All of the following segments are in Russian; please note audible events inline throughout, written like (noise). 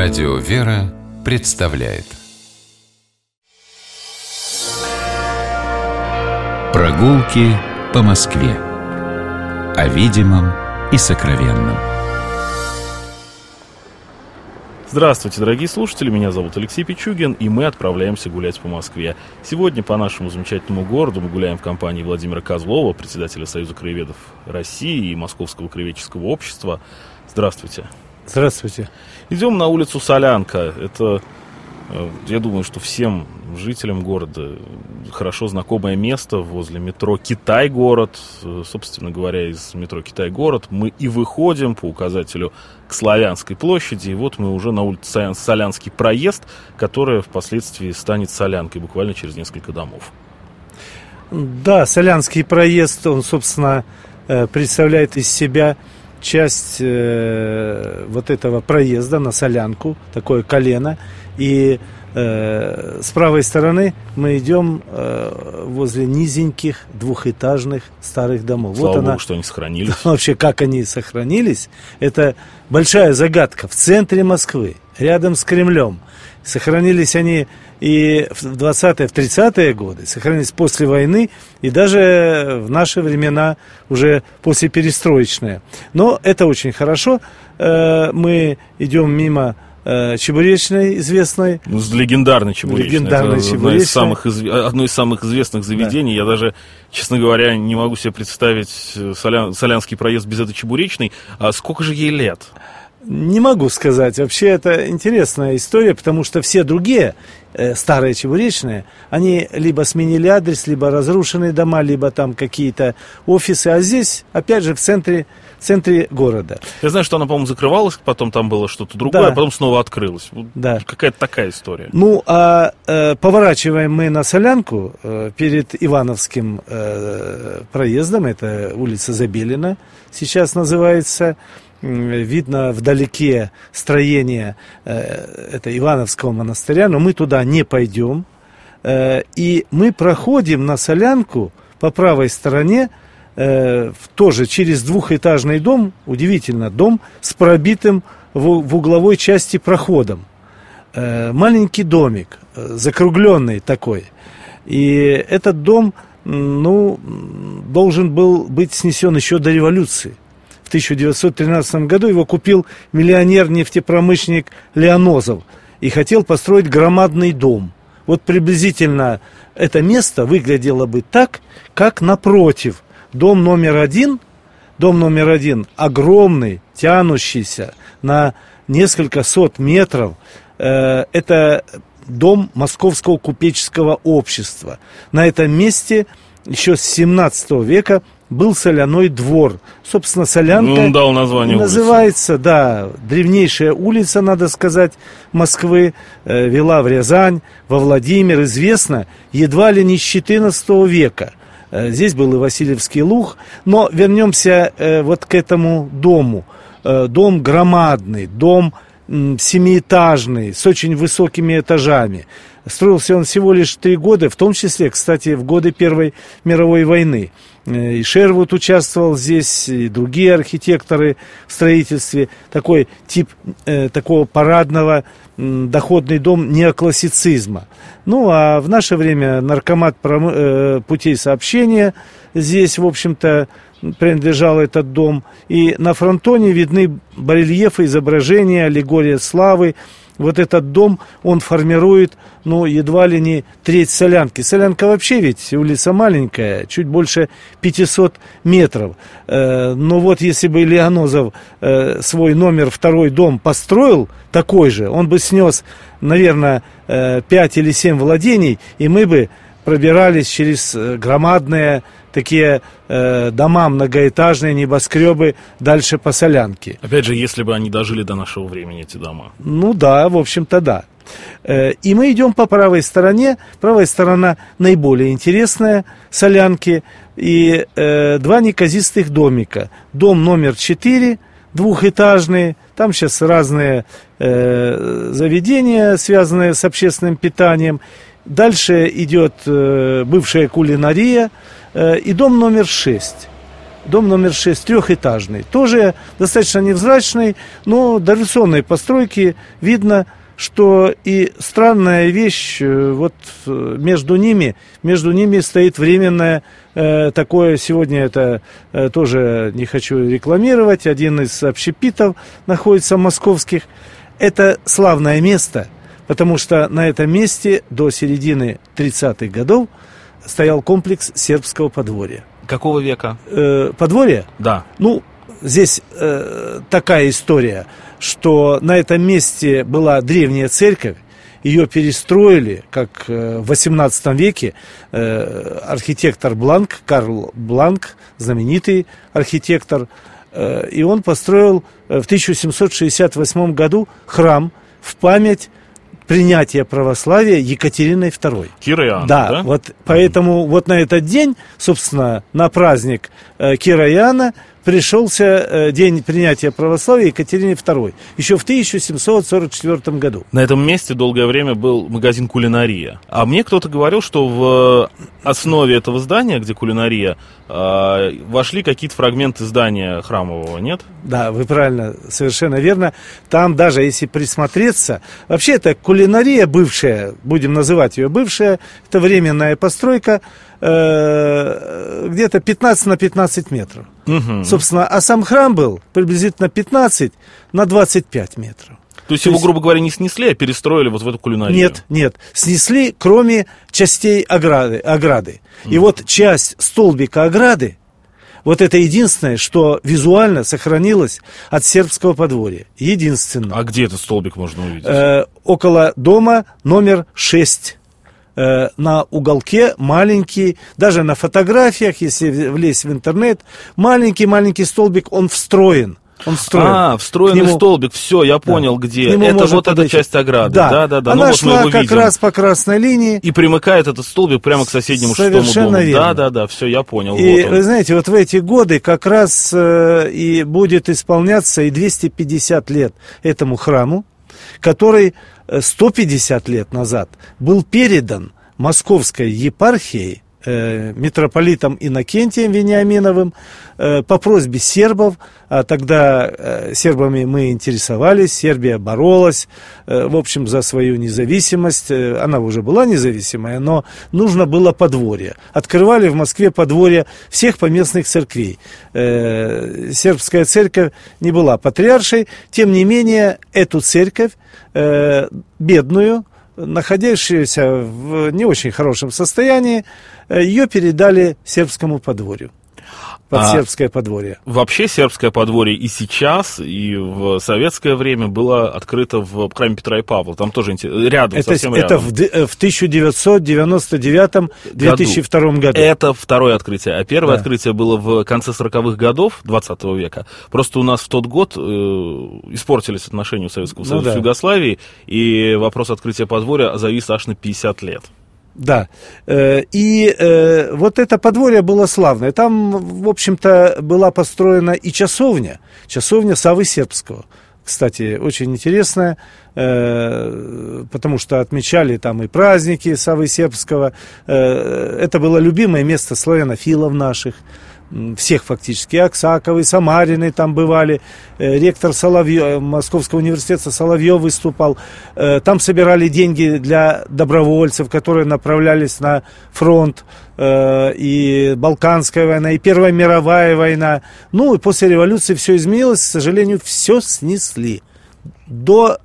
Радио «Вера» представляет Прогулки по Москве О видимом и сокровенном Здравствуйте, дорогие слушатели, меня зовут Алексей Пичугин, и мы отправляемся гулять по Москве. Сегодня по нашему замечательному городу мы гуляем в компании Владимира Козлова, председателя Союза краеведов России и Московского краеведческого общества. Здравствуйте. Здравствуйте. Идем на улицу Солянка. Это, э, я думаю, что всем жителям города хорошо знакомое место возле метро Китай-город. Э, собственно говоря, из метро Китай-город мы и выходим по указателю к Славянской площади. И вот мы уже на улице Солянский проезд, которая впоследствии станет Солянкой буквально через несколько домов. Да, Солянский проезд, он, собственно, э, представляет из себя часть э, вот этого проезда на солянку, такое колено. И э, с правой стороны мы идем э, возле низеньких двухэтажных старых домов. Слава вот Богу, она, что они сохранились. (laughs) Вообще, как они сохранились, это большая загадка. В центре Москвы, рядом с Кремлем. Сохранились они и в 20-е, в 30-е годы, сохранились после войны и даже в наши времена уже после перестроечные. Но это очень хорошо. Э, мы идем мимо э, Чебуречной известной. Ну, легендарной Чебуречной. Легендарной Это одно из, самых, одно из самых известных заведений. Да. Я даже, честно говоря, не могу себе представить э, Солян, Солянский проезд без этой Чебуречной. А сколько же ей лет? Не могу сказать. Вообще это интересная история, потому что все другие э, старые чебуречные, они либо сменили адрес, либо разрушенные дома, либо там какие-то офисы. А здесь, опять же, в центре, в центре города. Я знаю, что она, по-моему, закрывалась, потом там было что-то другое, да. а потом снова открылась. Да. Какая-то такая история. Ну, а э, поворачиваем мы на Солянку э, перед Ивановским э, проездом, это улица Забелина, сейчас называется видно вдалеке строение э, это Ивановского монастыря, но мы туда не пойдем. Э, и мы проходим на Солянку по правой стороне, э, тоже через двухэтажный дом, удивительно, дом с пробитым в, угловой части проходом. Маленький домик, закругленный такой. И этот дом, ну, должен был быть снесен еще до революции в 1913 году его купил миллионер-нефтепромышленник Леонозов и хотел построить громадный дом. Вот приблизительно это место выглядело бы так, как напротив. Дом номер один, дом номер один огромный, тянущийся на несколько сот метров. Э, это дом Московского купеческого общества. На этом месте еще с 17 века был соляной двор. Собственно, солянка ну, он дал название называется, улицы. да, древнейшая улица, надо сказать, Москвы, э, вела в Рязань, во Владимир, известно, едва ли не с 14 века. Э, здесь был и Васильевский луг, но вернемся э, вот к этому дому. Э, дом громадный, дом семиэтажный, с очень высокими этажами. Строился он всего лишь три года, в том числе, кстати, в годы Первой мировой войны. Э, и Шервуд участвовал здесь, и другие архитекторы в строительстве. Такой тип э, такого парадного доходный дом неоклассицизма. Ну, а в наше время наркомат э, путей сообщения здесь, в общем-то, принадлежал этот дом. И на фронтоне видны барельефы, изображения, аллегория славы, вот этот дом, он формирует, ну, едва ли не треть солянки. Солянка вообще ведь улица маленькая, чуть больше 500 метров. Э, но вот если бы Леонозов э, свой номер второй дом построил, такой же, он бы снес, наверное, э, 5 или 7 владений, и мы бы пробирались через э, громадные такие э, дома многоэтажные, небоскребы дальше по Солянке. Опять же, если бы они дожили до нашего времени, эти дома. Ну да, в общем-то да. Э, и мы идем по правой стороне. Правая сторона наиболее интересная, Солянки. И э, два неказистых домика. Дом номер 4, двухэтажный. Там сейчас разные э, заведения, связанные с общественным питанием. Дальше идет э, бывшая кулинария и дом номер 6. дом номер 6, трехэтажный. Тоже достаточно невзрачный, но дореволюционной постройки видно, что и странная вещь, э, вот э, между ними, между ними стоит временное э, такое, сегодня это э, тоже не хочу рекламировать, один из общепитов находится московских. Это славное место, потому что на этом месте до середины 30-х годов стоял комплекс сербского подворья. Какого века? Э, подворье? Да. Ну, здесь э, такая история, что на этом месте была древняя церковь, ее перестроили, как э, в 18 веке э, архитектор Бланк, Карл Бланк, знаменитый архитектор, э, и он построил в 1768 году храм в память принятия православия Екатериной II. Кира Анна, да, да? вот поэтому вот на этот день, собственно, на праздник э, Кира Анна пришелся э, день принятия православия Екатерине II, еще в 1744 году. На этом месте долгое время был магазин «Кулинария». А мне кто-то говорил, что в основе этого здания, где кулинария, э, вошли какие-то фрагменты здания храмового, нет? Да, вы правильно, совершенно верно. Там даже, если присмотреться, вообще это кулинария бывшая, будем называть ее бывшая, это временная постройка, э, где-то 15 на 15 метров. Угу. Собственно, а сам храм был приблизительно 15 на 25 метров. То есть его, грубо говоря, не снесли, а перестроили вот в эту кулинарию? Нет, нет. Снесли, кроме частей ограды. ограды. И вот часть столбика ограды, вот это единственное, что визуально сохранилось от сербского подворья. Единственное. А где этот столбик можно увидеть? Э, около дома номер 6. Э, на уголке маленький, даже на фотографиях, если влезть в интернет, маленький-маленький столбик, он встроен. Он встроен. А, встроенный нему- столбик, все, я понял, К где. Это вот эта подойти. часть ограды. Да, Да, да, да. Она ну вот мы шла его как видим. раз по красной линии. И примыкает этот столбик прямо к соседнему шестому Совершенно дому. верно. Да, да, да, все, я понял. И вот вы знаете, вот в эти годы как раз э, и будет исполняться и 250 лет этому храму, который э, 150 лет назад был передан московской епархией э, митрополитом Иннокентием Вениаминовым э, по просьбе сербов, а тогда э, сербами мы интересовались, Сербия боролась, э, в общем, за свою независимость, Э, она уже была независимая, но нужно было подворье. Открывали в Москве подворье всех поместных церквей. Э, сербская церковь не была патриаршей, тем не менее, эту церковь, э, бедную, находящуюся в не очень хорошем состоянии, э, ее передали сербскому подворью. Под А- сербское подворье. Вообще сербское подворье и сейчас, и в советское время было открыто в храме Петра и Павла. Там тоже рядом, Это, совсем это рядом. в, д- э, в 1999-2002 году. Это второе открытие. А первое Да. открытие было в конце 40-х годов 20 века. Просто у нас в тот год э, испортились отношения у Советского Ну Союза да. с Югославией, и вопрос открытия подворья завис аж на 50 лет. Да. Э, И э, вот это подворье было славное. Там, в общем-то, была построена и часовня. Часовня Савы Сербского. Кстати, очень интересная, потому что отмечали там и праздники Савы Сербского. Э, Это было любимое место славянофилов наших. Всех фактически. Аксаковы, Самарины там бывали. Э, Ректор Соловьев, Московского университета Соловьев выступал. Э, Там собирали деньги для добровольцев, которые направлялись на фронт. Э, И Балканская война, и Первая мировая война. Ну, и после революции все изменилось. К сожалению, все снесли до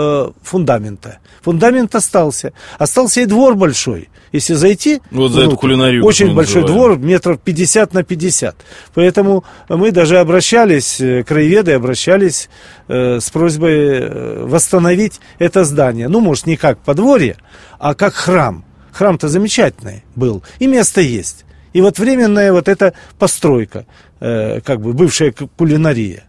э, фундамента. Фундамент остался. Остался и двор большой. Если зайти... Вот за эту кулинарию, Очень большой называем. двор, метров 50 на 50. Поэтому мы даже обращались, э, краеведы обращались э, с просьбой э, восстановить это здание. Ну, может, не как подворье, а как храм. Храм-то замечательный был, и место есть. И вот временная вот эта постройка, э, как бы бывшая ку- кулинария.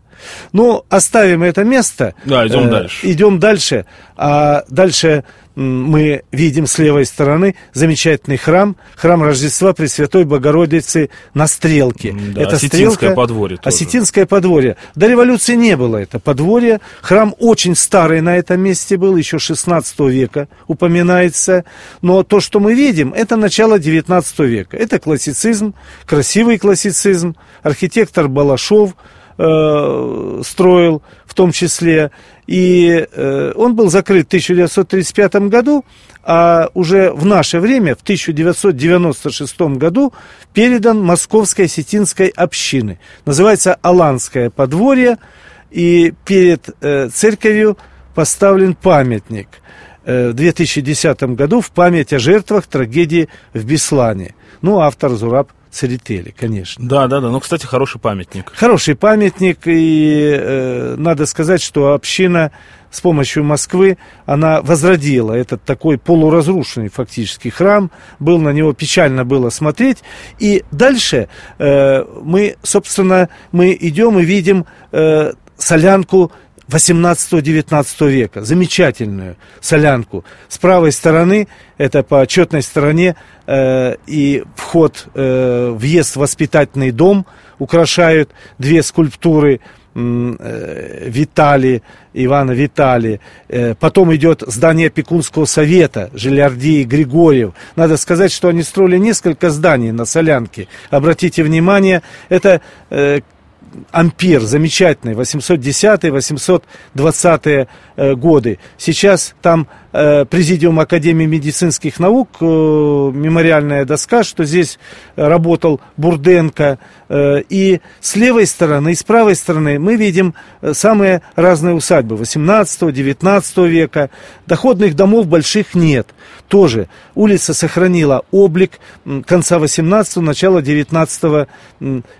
Ну, оставим это место. Да, идем э, дальше. Идем дальше. А дальше мы видим с левой стороны замечательный храм, храм Рождества Пресвятой Богородицы на Стрелке. Да, это Осетинское стрелка, подворье. Тоже. Осетинское подворье. До революции не было это подворье. Храм очень старый на этом месте был, еще 16 века упоминается. Но то, что мы видим, это начало 19 века. Это классицизм, красивый классицизм. Архитектор Балашов э, строил в том числе. И э, он был закрыт в 1935 году, а уже в наше время, в 1996 году, передан Московской осетинской общины. Называется Аланское подворье, и перед э, церковью поставлен памятник в 2010 году в память о жертвах трагедии в Беслане. Ну, автор Зураб Церетели, конечно. Да, да, да. Ну, кстати, хороший памятник. Хороший памятник, и э, надо сказать, что община с помощью Москвы, она возродила этот такой полуразрушенный фактически храм, был на него печально было смотреть, и дальше э, мы, собственно, мы идем и видим э, солянку 18-19 века. Замечательную солянку. С правой стороны, это по отчетной стороне, э, и вход, э, въезд в воспитательный дом украшают две скульптуры э, Витали, Ивана Витали. Э, потом идет здание опекунского совета Желярди и Григорьев. Надо сказать, что они строили несколько зданий на Солянке. Обратите внимание, это э, ампер, замечательный, 810-820 э, годы. Сейчас там Президиум Академии медицинских наук, э, мемориальная доска, что здесь работал Бурденко. И с левой стороны, и с правой стороны мы видим самые разные усадьбы 18-19 века. Доходных домов больших нет. Тоже улица сохранила облик конца 18-го, начала 19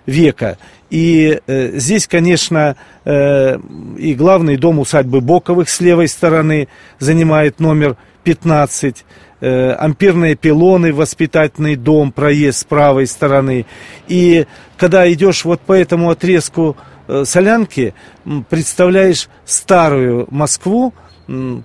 века. И э, здесь, конечно, э, и главный дом усадьбы Боковых с левой стороны занимает номер 15. Э, ампирные пилоны, воспитательный дом, проезд с правой стороны. И когда идешь вот по этому отрезку э, Солянки, представляешь старую Москву,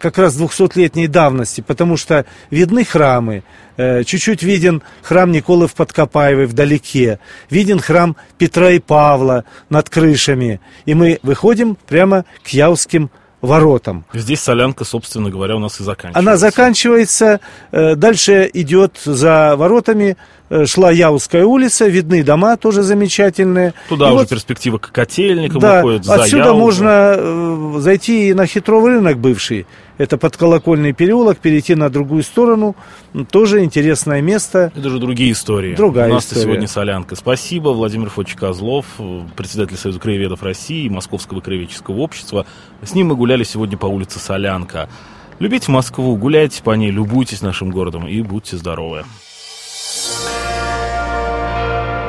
как раз 200-летней давности, потому что видны храмы, э, чуть-чуть виден храм Николы в Подкопаевой вдалеке, виден храм Петра и Павла над крышами, и мы выходим прямо к Яузским воротам. Здесь солянка, собственно говоря, у нас и заканчивается. Она заканчивается, э, дальше идет за воротами, шла Яузская улица, видны дома тоже замечательные. Туда и уже вот, перспектива к котельникам да, выходит, за отсюда Яузу. можно э, зайти и на хитровый рынок бывший, это подколокольный переулок, перейти на другую сторону. Тоже интересное место. Это же другие истории. Другая У нас история. сегодня солянка. Спасибо. Владимир Фотч Козлов, председатель Союза краеведов России, Московского краеведческого общества. С ним мы гуляли сегодня по улице Солянка. Любите Москву, гуляйте по ней, любуйтесь нашим городом и будьте здоровы.